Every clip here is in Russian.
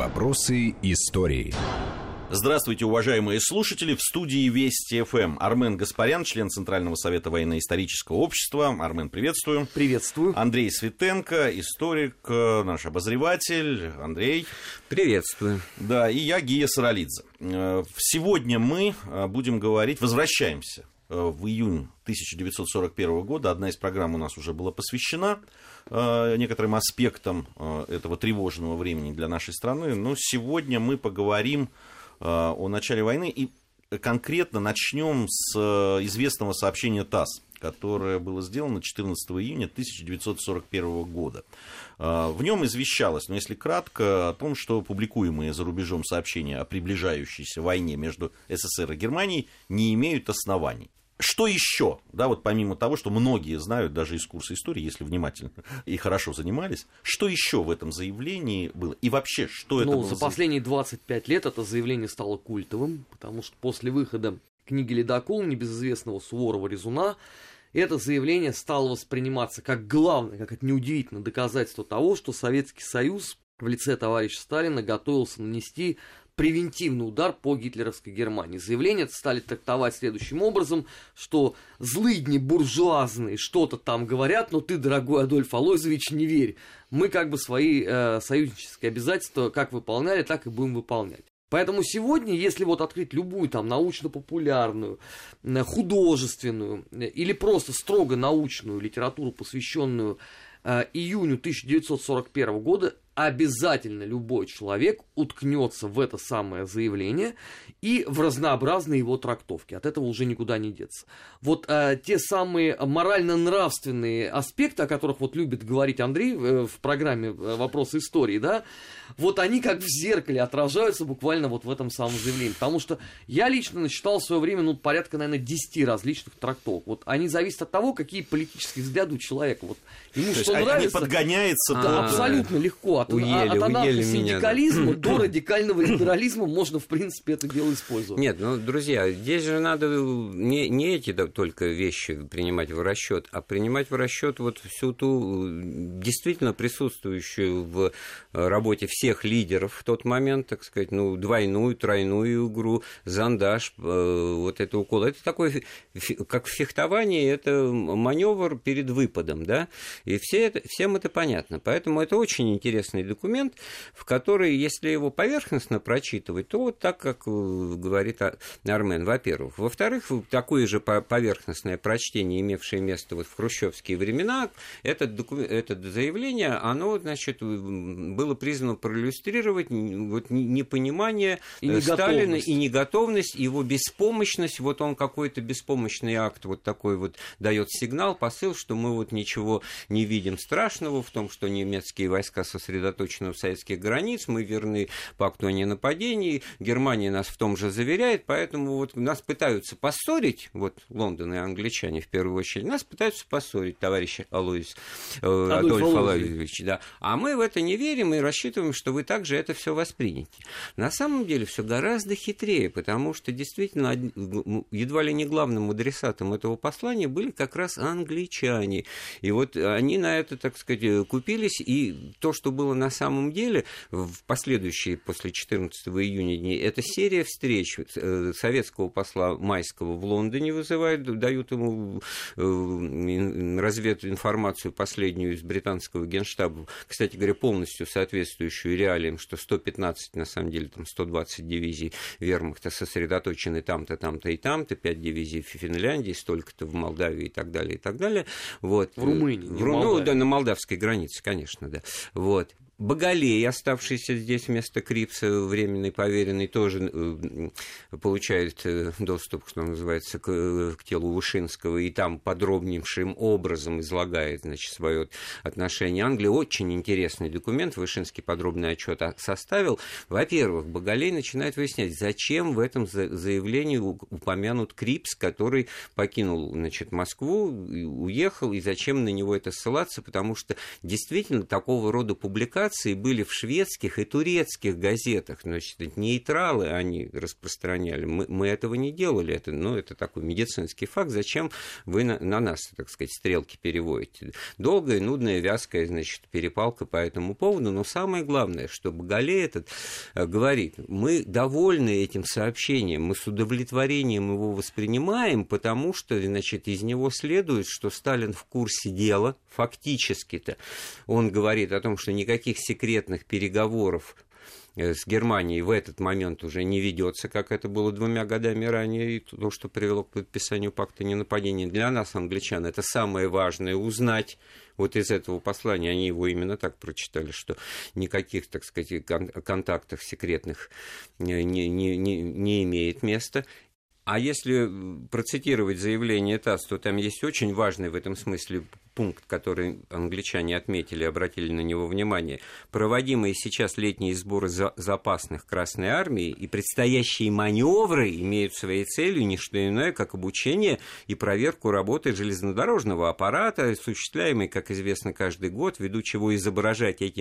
Вопросы истории. Здравствуйте, уважаемые слушатели. В студии Вести ФМ Армен Гаспарян, член Центрального совета военно-исторического общества. Армен, приветствую. Приветствую. Андрей Светенко, историк, э, наш обозреватель. Андрей. Приветствую. Да, и я, Гия Саралидзе. Э, сегодня мы э, будем говорить, возвращаемся в июнь 1941 года. Одна из программ у нас уже была посвящена некоторым аспектам этого тревожного времени для нашей страны. Но сегодня мы поговорим Э, о начале войны. И конкретно начнем с э, известного сообщения ТАСС, которое было сделано 14 июня 1941 года. Э, в нем извещалось, но если кратко, о том, что публикуемые за рубежом сообщения о приближающейся войне между СССР и Германией не имеют оснований. Что еще, да, вот помимо того, что многие знают даже из курса истории, если внимательно и хорошо занимались, что еще в этом заявлении было? И вообще, что ну, это было? за последние 25 лет это заявление стало культовым, потому что после выхода книги «Ледокол» небезызвестного Суворова-Резуна это заявление стало восприниматься как главное, как это неудивительно, доказательство того, что Советский Союз в лице товарища Сталина готовился нанести превентивный удар по гитлеровской Германии. Заявление стали трактовать следующим образом, что злыдни буржуазные что-то там говорят, но ты, дорогой Адольф Алойзович, не верь. Мы как бы свои э, союзнические обязательства как выполняли, так и будем выполнять. Поэтому сегодня, если вот открыть любую там научно-популярную, художественную э, или просто строго научную литературу, посвященную э, июню 1941 года, обязательно любой человек уткнется в это самое заявление и в разнообразные его трактовки. От этого уже никуда не деться. Вот э, те самые морально-нравственные аспекты, о которых вот любит говорить Андрей э, в программе э, «Вопросы истории», да, вот они как в зеркале отражаются буквально вот в этом самом заявлении. Потому что я лично насчитал в свое время, ну, порядка, наверное, 10 различных трактовок. Вот они зависят от того, какие политические взгляды у человека. Вот ему То что есть, нравится. Они подгоняются. Да, под... абсолютно легко. От, Уели, от анархо-синдикализма до радикального либерализма можно, в принципе, это дело использовать. Нет, ну, друзья, здесь же надо не, не эти только вещи принимать в расчет, а принимать в расчет вот всю ту действительно присутствующую в работе всех лидеров в тот момент, так сказать, ну, двойную, тройную игру, зандаш, э, вот это укол. Это такой, как в фехтовании, это маневр перед выпадом, да, и все это, всем это понятно. Поэтому это очень интересный документ, в который, если его поверхностно прочитывать, то вот так, как э, говорит Армен, во-первых. Во-вторых, такое же поверхностное прочтение, имевшее место вот в хрущевские времена, это, документ, это заявление, оно, значит, было признано проиллюстрировать вот непонимание и э, Сталина и неготовность, его беспомощность, вот он какой-то беспомощный акт вот такой вот дает сигнал, посыл, что мы вот ничего не видим страшного в том, что немецкие войска сосредоточены у советских границ, мы верны пакту о ненападении, Германия нас в том же заверяет, поэтому вот нас пытаются поссорить, вот Лондон и англичане в первую очередь, нас пытаются поссорить, товарищ Алоис, э, Адольф, Адольф Алоисович, да. А мы в это не верим и рассчитываем, что вы также это все восприняте. На самом деле все гораздо хитрее, потому что действительно едва ли не главным адресатом этого послания были как раз англичане. И вот они на это, так сказать, купились, и то, что было на самом деле в последующие после 14 июня дни, это серия встреч э, советского посла Майского в Лондоне вызывают, дают ему э, развединформацию последнюю из британского генштаба, кстати говоря, полностью соответствующую реалиям, что 115, на самом деле, там 120 дивизий вермахта сосредоточены там-то, там-то и там-то, 5 дивизий в Финляндии, столько-то в Молдавии и так далее, и так далее. Вот. В Румынии. В, ну, да, на молдавской границе, конечно, да. Вот. Боголей, оставшийся здесь вместо Крипса, временный поверенный, тоже э, получает э, доступ, что называется, к, э, к телу Вышинского, и там подробнейшим образом излагает значит, свое отношение Англии. Очень интересный документ, Вышинский подробный отчет составил. Во-первых, Боголей начинает выяснять, зачем в этом заявлении упомянут Крипс, который покинул значит, Москву, уехал, и зачем на него это ссылаться, потому что действительно такого рода публикации публикации были в шведских и турецких газетах. Значит, нейтралы они распространяли. Мы, мы этого не делали. Это, ну, это такой медицинский факт. Зачем вы на, на нас, так сказать, стрелки переводите? Долгая, нудная, вязкая, значит, перепалка по этому поводу. Но самое главное, что Багалей этот э, говорит, мы довольны этим сообщением, мы с удовлетворением его воспринимаем, потому что, значит, из него следует, что Сталин в курсе дела, фактически-то. Он говорит о том, что никаких секретных переговоров э, с Германией в этот момент уже не ведется, как это было двумя годами ранее, и то, что привело к подписанию пакта ненападения. Для нас, англичан, это самое важное узнать вот из этого послания, они его именно так прочитали, что никаких, так сказать, контактов секретных не, не, не, не имеет места. А если процитировать заявление ТАСС, то там есть очень важный в этом смысле пункт, который англичане отметили, обратили на него внимание, проводимые сейчас летние сборы за запасных Красной Армии и предстоящие маневры имеют своей целью не что иное, как обучение и проверку работы железнодорожного аппарата, осуществляемой, как известно, каждый год, ввиду чего изображать эти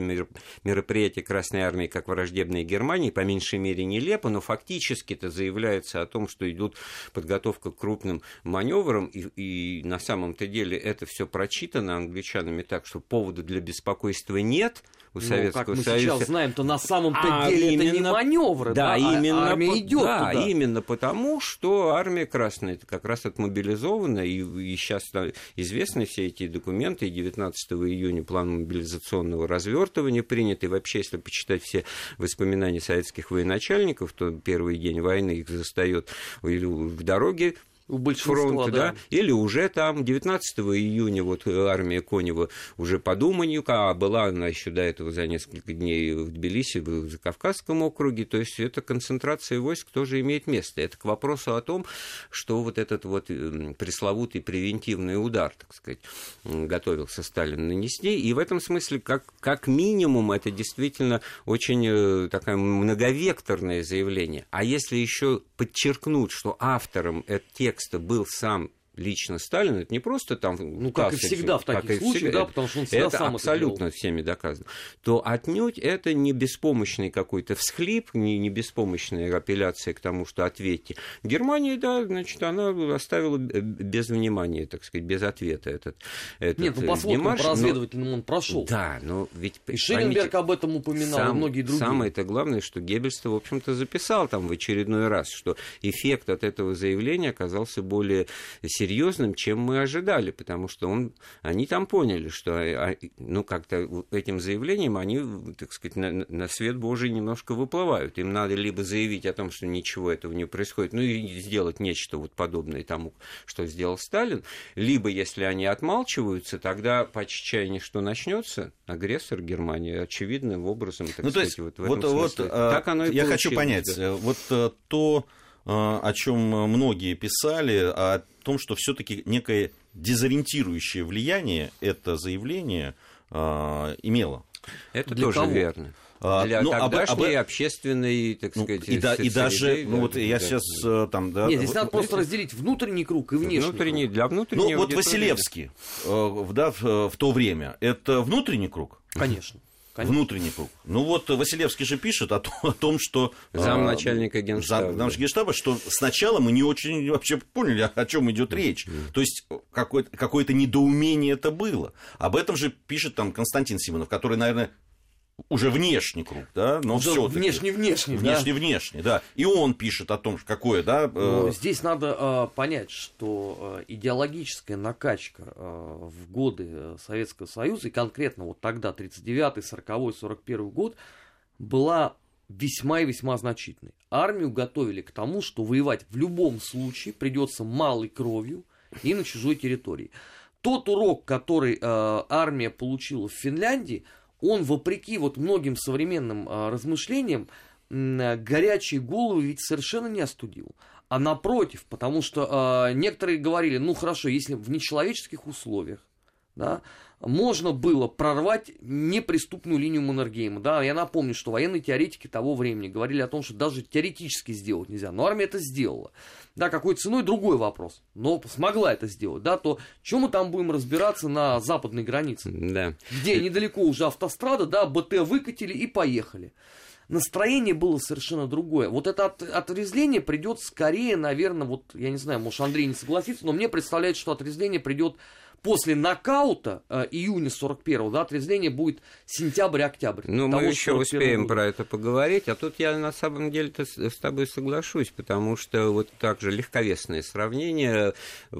мероприятия Красной Армии как враждебные Германии, по меньшей мере, нелепо, но фактически-то заявляется о том, что идут подготовка к крупным маневрам, и, и на самом-то деле это все прочитано рассчитано англичанами так, что повода для беспокойства нет у Советского ну, как мы Союза. сейчас знаем, то на самом-то а деле именно, это не маневры, да, да а именно, а армия идет да, туда. именно потому, что армия Красная это как раз отмобилизована, и, и сейчас известны все эти документы, и 19 июня план мобилизационного развертывания принят, и вообще, если почитать все воспоминания советских военачальников, то первый день войны их застает или в дороге у фронта, да. да, или уже там 19 июня вот армия Конева уже по Думанью, а была она еще до этого за несколько дней в Тбилиси, в Закавказском округе, то есть это концентрация войск тоже имеет место. Это к вопросу о том, что вот этот вот пресловутый превентивный удар, так сказать, готовился Сталин нанести, и в этом смысле как, как минимум это действительно очень э, такое многовекторное заявление. А если еще подчеркнуть, что автором этого текста был сам лично Сталин, это не просто там... Ну, как и всегда в таких случаях, всегда, да, потому что он всегда это сам абсолютно это всеми доказано. То отнюдь это не беспомощный какой-то всхлип, не, не беспомощная апелляция к тому, что ответьте. Германия, да, значит, она оставила без внимания, так сказать, без ответа этот, этот Нет, ну, по сводкам по но... он прошел. Да, но ведь... И Шелленберг об этом упоминал, сам, и многие другие. Самое-то главное, что Геббельс, в общем-то, записал там в очередной раз, что эффект от этого заявления оказался более серьезным серьезным, чем мы ожидали, потому что он, они там поняли, что а, ну, как-то этим заявлением они, так сказать, на, на свет Божий немножко выплывают. Им надо либо заявить о том, что ничего этого не происходит, ну и сделать нечто вот подобное тому, что сделал Сталин, либо, если они отмалчиваются, тогда по чаяния что начнется, агрессор Германии очевидным образом, так ну, сказать, то есть, вот в этом вот, смысле. Вот, так оно и я хочу понять, да. Э, вот э, то а, о чем многие писали, о том, что все-таки некое дезориентирующее влияние это заявление а, имело. Это Для тоже кого? верно. А, Для ну, тогдашней об, об... общественной, так ну, сказать, и, да, и даже, ну вот я да, сейчас да. там, да. Нет, здесь надо просто разделить внутренний круг и внешний. Внутренний круг. для внутреннего. Ну вот Василевский, э, да, в, в то время, это внутренний круг. Конечно. Конечно. Внутренний круг. Ну вот Василевский же пишет о том, о том что... Замначальника генштаба. Зам, генштаба, что сначала мы не очень вообще поняли, о чем идет речь. Mm-hmm. То есть какое-то, какое-то недоумение это было. Об этом же пишет там Константин Симонов, который, наверное, уже внешний круг, да, но все внешний внешний, внешний да? внешний, да, и он пишет о том, какое, да. Э... Ну, здесь надо э, понять, что э, идеологическая накачка э, в годы э, Советского Союза и конкретно вот тогда 39-й, 40-й, 41 год была весьма и весьма значительной. Армию готовили к тому, что воевать в любом случае придется малой кровью и на чужой территории. Тот урок, который э, армия получила в Финляндии, он, вопреки вот многим современным а, размышлениям, а, горячие головы ведь совершенно не остудил. А напротив, потому что а, некоторые говорили, ну хорошо, если в нечеловеческих условиях, да, можно было прорвать неприступную линию Маннергейма. Да, я напомню, что военные теоретики того времени говорили о том, что даже теоретически сделать нельзя, но армия это сделала. Да, какой ценой, другой вопрос. Но смогла это сделать, да, то чем мы там будем разбираться на западной границе? Да. Где недалеко уже автострада, да, БТ выкатили и поехали настроение было совершенно другое. Вот это от, отрезвление придет скорее, наверное, вот, я не знаю, может, Андрей не согласится, но мне представляется, что отрезвление придет после нокаута э, июня 41-го, да, отрезвление будет сентябрь-октябрь. Ну, мы еще успеем года. про это поговорить, а тут я на самом деле с тобой соглашусь, потому что вот так же легковесное сравнение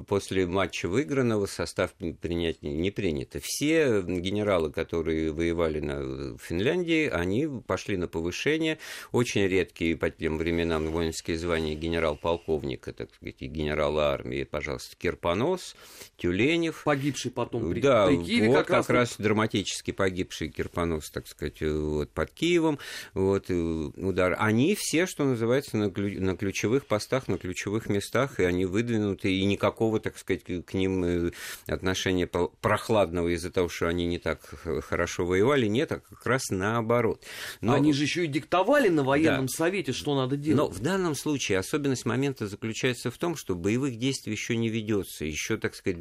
после матча выигранного состав принять не принято. Все генералы, которые воевали на Финляндии, они пошли на повышение. Очень редкие по тем временам воинские звания генерал-полковника, так сказать, и генерала армии, пожалуйста, Кирпонос, Тюленев, погибший потом при, да, при Киеве. Вот как, как раз, раз драматически погибший Кирпонос, так сказать, вот, под Киевом, вот, э, удар. Они все, что называется, на, на ключевых постах, на ключевых местах, и они выдвинуты, и никакого, так сказать, к ним э, отношения прохладного из-за того, что они не так хорошо воевали, нет, а как раз наоборот. Но... Они же еще и диктовали на военном да. совете, что надо делать. Но в данном случае особенность момента заключается в том, что боевых действий еще не ведется, еще, так сказать,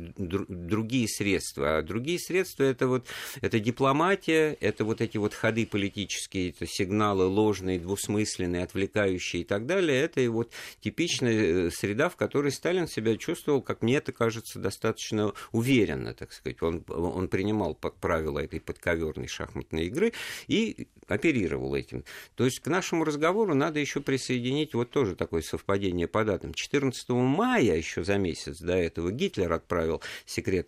другие средства. А другие средства это вот это дипломатия, это вот эти вот ходы политические, это сигналы ложные, двусмысленные, отвлекающие и так далее. Это и вот типичная э, среда, в которой Сталин себя чувствовал, как мне это кажется, достаточно уверенно, так сказать. Он, он принимал правила этой подковерной шахматной игры и оперировал этим. То есть к нашему разговору надо еще присоединить вот тоже такое совпадение по датам. 14 мая, еще за месяц до этого, Гитлер отправил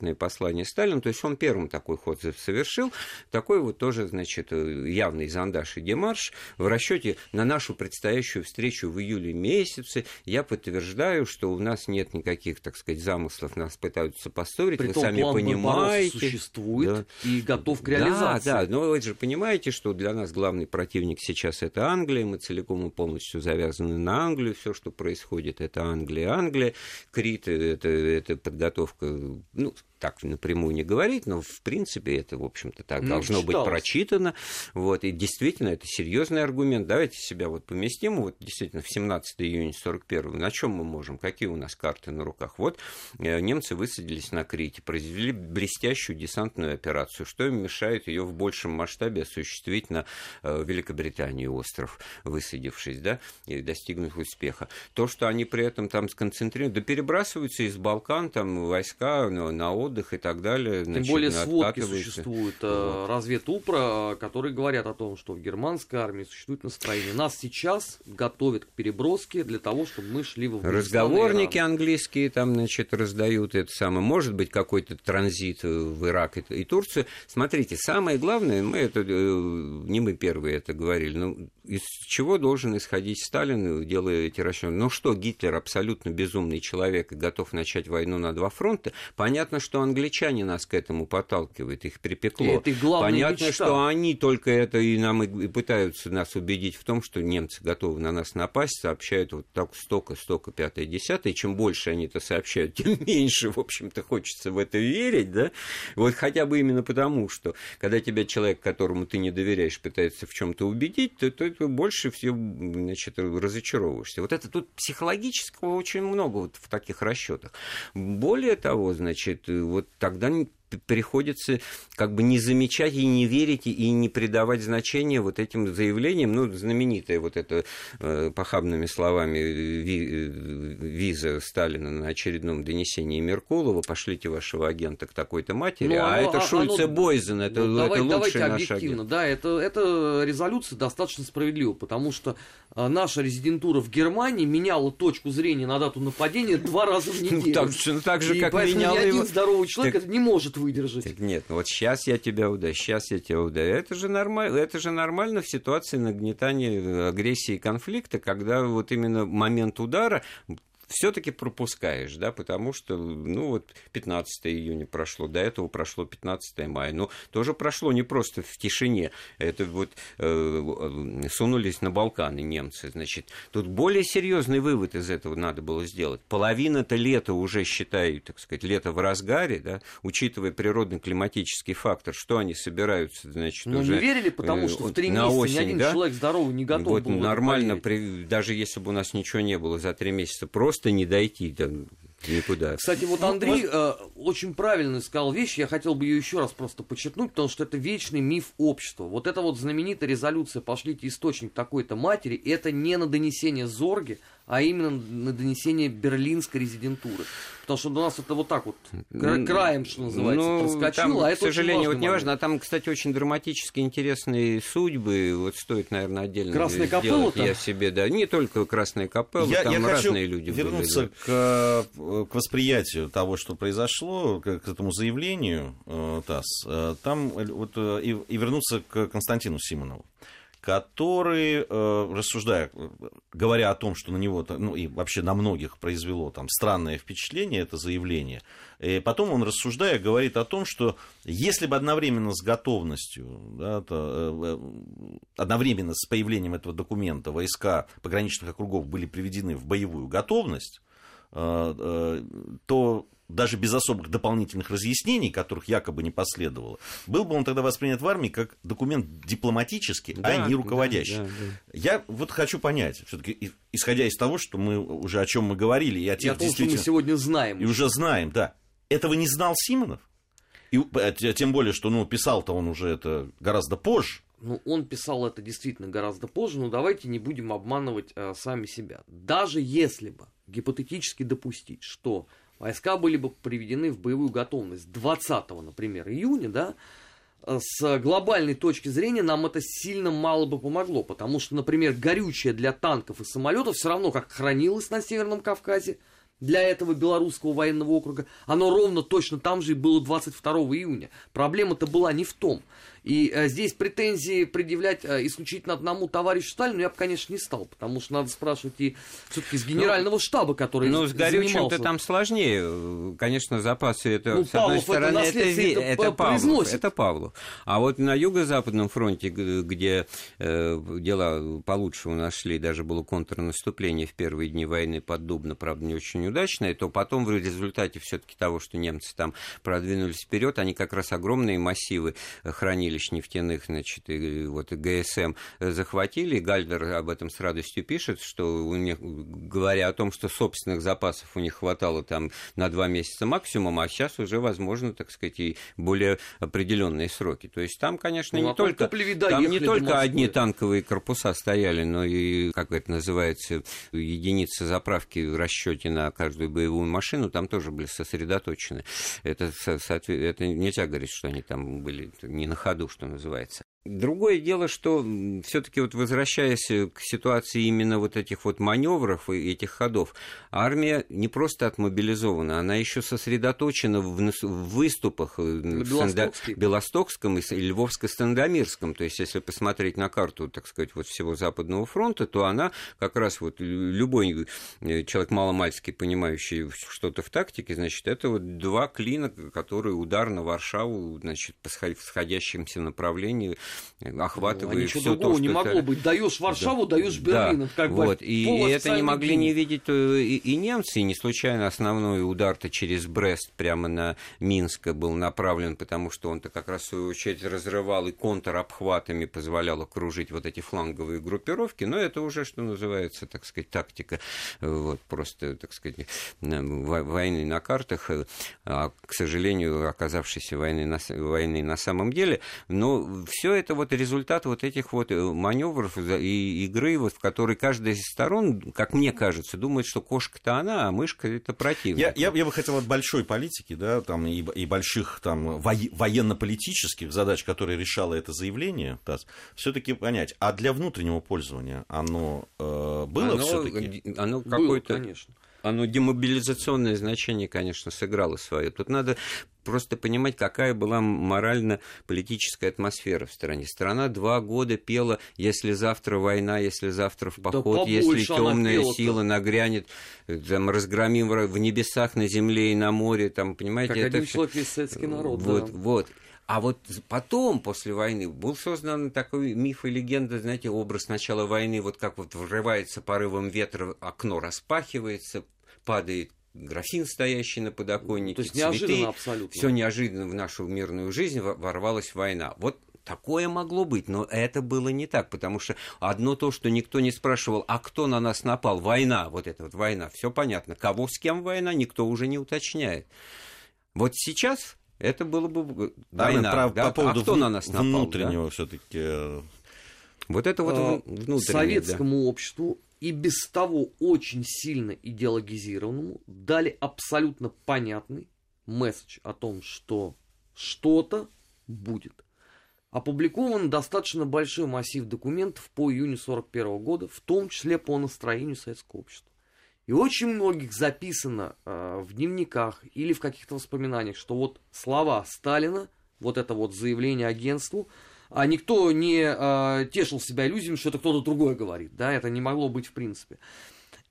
секретное послание Сталину, то есть он первым такой ход совершил, такой вот тоже, значит, явный зондаж и демарш. В расчете на нашу предстоящую встречу в июле месяце я подтверждаю, что у нас нет никаких, так сказать, замыслов, нас пытаются поссорить, При вы сами понимаете. существует да. и готов к реализации. Да, да, но вы же понимаете, что для нас главный противник сейчас это Англия, мы целиком и полностью завязаны на Англию, все, что происходит, это Англия, Англия, Крит, это, это подготовка, ну, так напрямую не говорить, но в принципе это, в общем-то, так ну, должно читалось. быть прочитано. Вот, и действительно, это серьезный аргумент. Давайте себя вот поместим, вот действительно, в 17 июня 41 на чем мы можем, какие у нас карты на руках? Вот э, немцы высадились на Крите, произвели блестящую десантную операцию. Что им мешает ее в большем масштабе осуществить на э, Великобритании остров, высадившись, да, и достигнув успеха? То, что они при этом там сконцентрируют, да перебрасываются из Балкан там войска на, на отдых и так далее. Тем более сводки существуют э, вот. разведупра, которые говорят о том, что в германской армии существует настроение. Нас сейчас готовят к переброске для того, чтобы мы шли в Разговорники английские там, значит, раздают это самое. Может быть, какой-то транзит в Ирак и, и Турцию. Смотрите, самое главное, мы это, э, не мы первые это говорили, но из чего должен исходить Сталин, делая эти расчеты? Ну что, Гитлер абсолютно безумный человек и готов начать войну на два фронта. Понятно, что англичане нас к этому подталкивают, их припекло. Это Понятно, мечта. что они только это и нам и пытаются нас убедить в том, что немцы готовы на нас напасть, сообщают вот так столько, столько, пятое, десятое. Чем больше они это сообщают, тем меньше, в общем-то, хочется в это верить, да? Вот хотя бы именно потому, что когда тебя человек, которому ты не доверяешь, пытается в чем-то убедить, то, то больше всего значит, разочаровываешься. Вот это тут психологического очень много вот в таких расчетах. Более того, значит, вот тогда приходится как бы не замечать и не верить и не придавать значения вот этим заявлениям. Ну, знаменитое вот это э, похабными словами ви, э, виза Сталина на очередном донесении Меркулова, пошлите вашего агента к такой-то матери, ну, а оно, это а, Шульце оно, Бойзен, это, ну, давай, это лучший давайте наш агент. Да, это, это резолюция достаточно справедлива, потому что а, наша резидентура в Германии меняла точку зрения на дату нападения два раза в неделю. Так, так же, как менял ни один здоровый человек это не может выдержать. Нет, вот сейчас я тебя ударю, сейчас я тебя ударю. Это же нормально, это же нормально в ситуации нагнетания агрессии и конфликта, когда вот именно момент удара все-таки пропускаешь, да, потому что, ну, вот 15 июня прошло, до этого прошло 15 мая, но тоже прошло не просто в тишине, это вот э, сунулись на Балканы немцы, значит, тут более серьезный вывод из этого надо было сделать. Половина-то лета уже, считаю, так сказать, лето в разгаре, да, учитывая природный климатический фактор, что они собираются, значит, Но уже... не верили, потому что в три месяца осень, ни один да? человек здоровый не готов вот был нормально, при- даже если бы у нас ничего не было за три месяца, просто не дойти там никуда. Кстати, вот Андрей э, очень правильно сказал вещь, я хотел бы ее еще раз просто подчеркнуть, потому что это вечный миф общества. Вот эта вот знаменитая резолюция «Пошлите источник такой-то матери» это не на донесение Зорги, а именно на донесение берлинской резидентуры. Потому что у нас это вот так вот кра- Ну, краем, что называется, Ну, проскочило, там, а к это очень сожалению, вот важный не момент. важно. А там, кстати, очень драматически интересные судьбы. Вот стоит, наверное, отдельно Красная сделать капелла-то? я себе, да. Не только Красная капелла, Я, там я хочу разные люди вернуться были. к, э, к восприятию того, что произошло, к, к этому заявлению э, ТАСС. Э, Там э, вот, э, и, и вернуться к Константину Симонову который, э, рассуждая, э, говоря о том, что на него, ну и вообще на многих произвело там странное впечатление, это заявление, и потом он, рассуждая, говорит о том, что если бы одновременно с готовностью, да, то, э, одновременно с появлением этого документа войска пограничных округов были приведены в боевую готовность, э, э, то даже без особых дополнительных разъяснений, которых якобы не последовало, был бы он тогда воспринят в армии как документ дипломатический, Да, а не руководящий. да, да. Я вот хочу понять, все-таки исходя из того, что мы уже о чем мы говорили, и о И тех о том, что мы сегодня знаем. и уже знаем, да. Этого не знал Симонов? И, э, тем более, что ну, писал-то он уже это гораздо позже. Ну, он писал это действительно гораздо позже, но давайте не будем обманывать э, сами себя. Даже если бы гипотетически допустить, что войска были бы приведены в боевую готовность 20, например, июня, да, э, с глобальной точки зрения нам это сильно мало бы помогло, потому что, например, горючее для танков и самолетов все равно как хранилось на Северном Кавказе, для этого белорусского военного округа, оно ровно точно там же и было 22 июня. Проблема-то была не в том. И э, здесь претензии предъявлять э, исключительно одному товарищу Сталину я бы, конечно, не стал, потому что надо спрашивать и все-таки с генерального штаба, который Ну, с горючим-то там сложнее. Конечно, запасы это, Ну, с одной Павлов это стороны, это, это это п- Павлов. произносит. Это Павлов. А вот на Юго-Западном фронте, где э, дела получше у нас шли, даже было контрнаступление в первые дни войны под Дубно, правда, не очень удачное, то потом в результате все-таки того, что немцы там продвинулись вперед, они как раз огромные массивы э, хранилищ нефтяных, значит, и, вот и ГСМ э, захватили. И Гальдер об этом с радостью пишет, что у них, говоря о том, что собственных запасов у них хватало там на два месяца максимум, а сейчас уже возможно, так сказать, и более определенные сроки. То есть там, конечно, Ну, не том только там не только одни танковые корпуса стояли, но и, как это называется, единицы заправки в расчете на каждую боевую машину там тоже были сосредоточены. Это, это нельзя говорить, что они там были не на ходу, что называется. Другое дело, что все-таки вот возвращаясь э, к ситуации именно вот этих вот маневров и этих ходов, армия не просто отмобилизована, она еще сосредоточена в, выступах э, в Санда-. Белостокском и Львовско-Стандомирском. То есть, если посмотреть на карту, так сказать, вот всего Западного фронта, то она как раз вот лю- любой э, человек маломальский, понимающий что-то в тактике, значит, это вот два клина, которые удар на Варшаву, значит, по сход- сходящемся Ну, а все другого то, не что могло это- быть. Даешь Варшаву, даешь да, Берлин. Это как бы вот. И, и это не могли не видеть э, и, и немцы. И не случайно основной удар-то через Брест прямо на Минск был направлен, потому что он-то как раз в свою очередь разрывал и контрабхватами позволял окружить вот эти фланговые группировки. Но это уже, что называется, так сказать, тактика э, вот, просто, так сказать, э, во- войны на картах, а, к сожалению, оказавшейся войны на, войны на самом деле. Но все это вот результат вот этих вот э, маневров и игры, вот, в которой каждая из сторон, как мне кажется, думает, что кошка-то она, а мышка это противник. Я, я, я бы хотел от большой политики, да, там, и, и больших там, военно-политических задач, которые решало это заявление, ТАСС, все-таки понять, а для внутреннего пользования оно э, было оно, все-таки? оно Было, какое-то... конечно. Оно демобилизационное значение, конечно, сыграло свое. Тут надо просто понимать, какая была морально-политическая атмосфера в стране. Страна два года пела, если завтра война, если завтра в поход, да если темная сила нагрянет, там, разгромим в небесах, на земле и на море, там, понимаете? Как это один человек весь советский народ. Вот, да. вот. А вот потом, после войны, был создан такой миф и легенда, знаете, образ начала войны, вот как вот врывается порывом ветра, окно распахивается, падает графин, стоящий на подоконнике, То есть цветы, неожиданно абсолютно. Все неожиданно в нашу мирную жизнь ворвалась война. Вот такое могло быть, но это было не так, потому что одно то, что никто не спрашивал, а кто на нас напал, война, вот эта вот война, все понятно, кого с кем война, никто уже не уточняет. Вот сейчас это было бы война, да, да? по поводу а кто на нас напал, внутреннего да? все-таки. Э, вот это вот а, внутреннее, советскому да. обществу и без того очень сильно идеологизированному дали абсолютно понятный месседж о том, что что-то будет. Опубликован достаточно большой массив документов по июню 1941 года, в том числе по настроению советского общества. И очень многих записано э, в дневниках или в каких-то воспоминаниях, что вот слова Сталина, вот это вот заявление агентству, а никто не э, тешил себя иллюзиями, что это кто-то другой говорит, да, это не могло быть в принципе.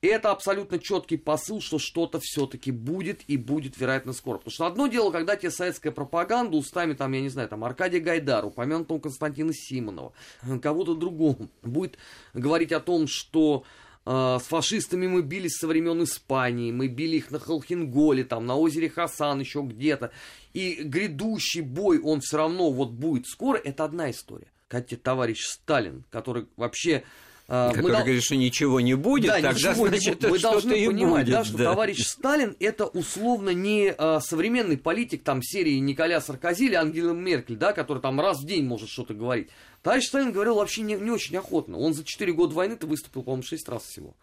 И это абсолютно четкий посыл, что что-то все-таки будет и будет, вероятно, скоро. Потому что одно дело, когда тебе советская пропаганда устами, там, я не знаю, там, Аркадия Гайдара, упомянутого Константина Симонова, кого-то другого, будет говорить о том, что с фашистами мы бились со времен Испании, мы били их на Холхенголе, там, на озере Хасан, еще где-то. И грядущий бой, он все равно вот будет скоро, это одна история. Тебе товарищ Сталин, который вообще который мы говорит, что ничего не будет, да, тогда ничего значит, не будет. Мы должны понимать, будет, да, что да. товарищ Сталин это условно не а, современный политик там серии Николя Саркози или Ангела Меркель, да, который там раз в день может что-то говорить. Товарищ Сталин говорил вообще не, не очень охотно. Он за 4 года войны-то выступил, по-моему, 6 раз всего.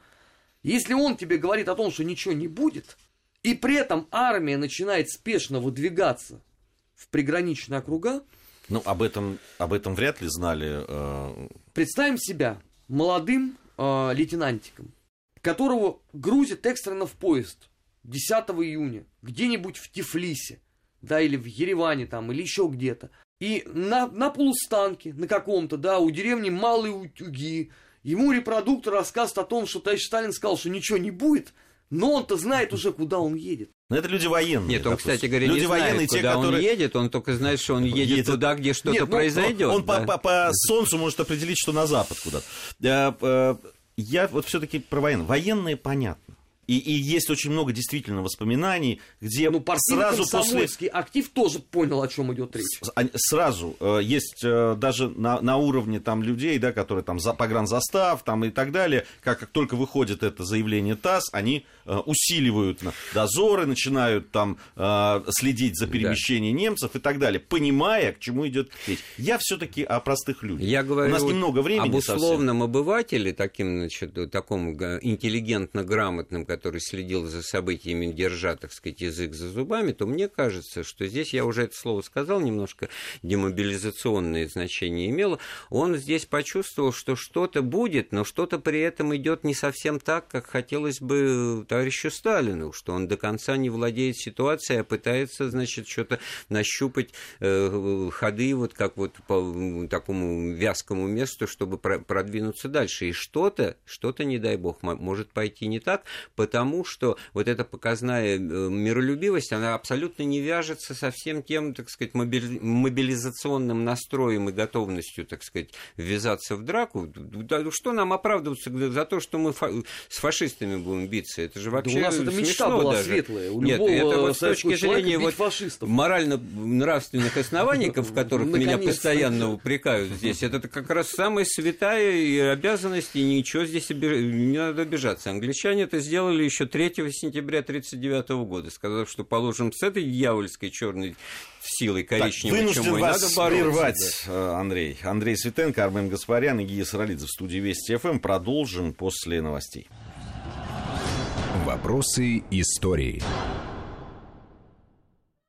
Если он тебе говорит о том, что ничего не будет, и при этом армия начинает спешно выдвигаться в приграничные округа, ну, об этом, об этом вряд ли знали. Э... Представим себя молодым э, лейтенантиком, которого грузят экстренно в поезд 10 июня, где-нибудь в Тифлисе, да, или в Ереване там, или еще где-то. И на, на полустанке, на каком-то, да, у деревни Малые Утюги, ему репродуктор рассказывает о том, что товарищ Сталин сказал, что ничего не будет, но он-то знает уже, куда он едет. Но это люди военные. Нет, он, допустим. кстати говоря, люди не знает, военные, куда те, он которые... едет, он только знает, что он едет, едет... туда, где что-то Нет, ну, произойдет. Он да. по, по, по солнцу может определить, что на запад куда-то. Я вот все-таки про военные. Военные понятно. И, и есть очень много действительно воспоминаний, где ну, сразу после... актив тоже понял, о чем идет речь. Сразу э, есть э, даже на, на уровне там людей, да, которые там за погранзастав там и так далее, как, как только выходит это заявление ТАСС, они э, усиливают дозоры, начинают там следить за перемещением да. немцев и так далее, понимая, к чему идет речь. Я все-таки о простых людях. Я говорю У нас немного времени об условном совсем. обывателе, таким, значит, такому интеллигентно грамотным, который следил за событиями, держа, так сказать, язык за зубами, то мне кажется, что здесь, я уже это слово сказал, немножко демобилизационное значение имело, он здесь почувствовал, что что-то будет, но что-то при этом идет не совсем так, как хотелось бы товарищу Сталину, что он до конца не владеет ситуацией, а пытается, значит, что-то нащупать э, ходы, вот как вот по такому вязкому месту, чтобы продвинуться дальше. И что-то, что-то, не дай бог, может пойти не так, потому что вот эта показная миролюбивость, она абсолютно не вяжется со всем тем, так сказать, мобилизационным настроем и готовностью, так сказать, ввязаться в драку. Что нам оправдываться за то, что мы фа- с фашистами будем биться? Это же вообще да у нас это мечта была даже. светлая. У Нет, это вот с точки зрения вот фашистов. морально-нравственных оснований, в которых меня постоянно упрекают здесь, это как раз самая святая обязанность, и ничего здесь не надо обижаться. Англичане это сделали еще 3 сентября 1939 года, сказав, что положим с этой дьявольской черной силой коричневой так, чумой вас надо бороться. прервать, да. Андрей. Андрей Светенко, Армен Гаспарян и Гия Саралидзе в студии Вести ФМ. Продолжим после новостей. Вопросы истории.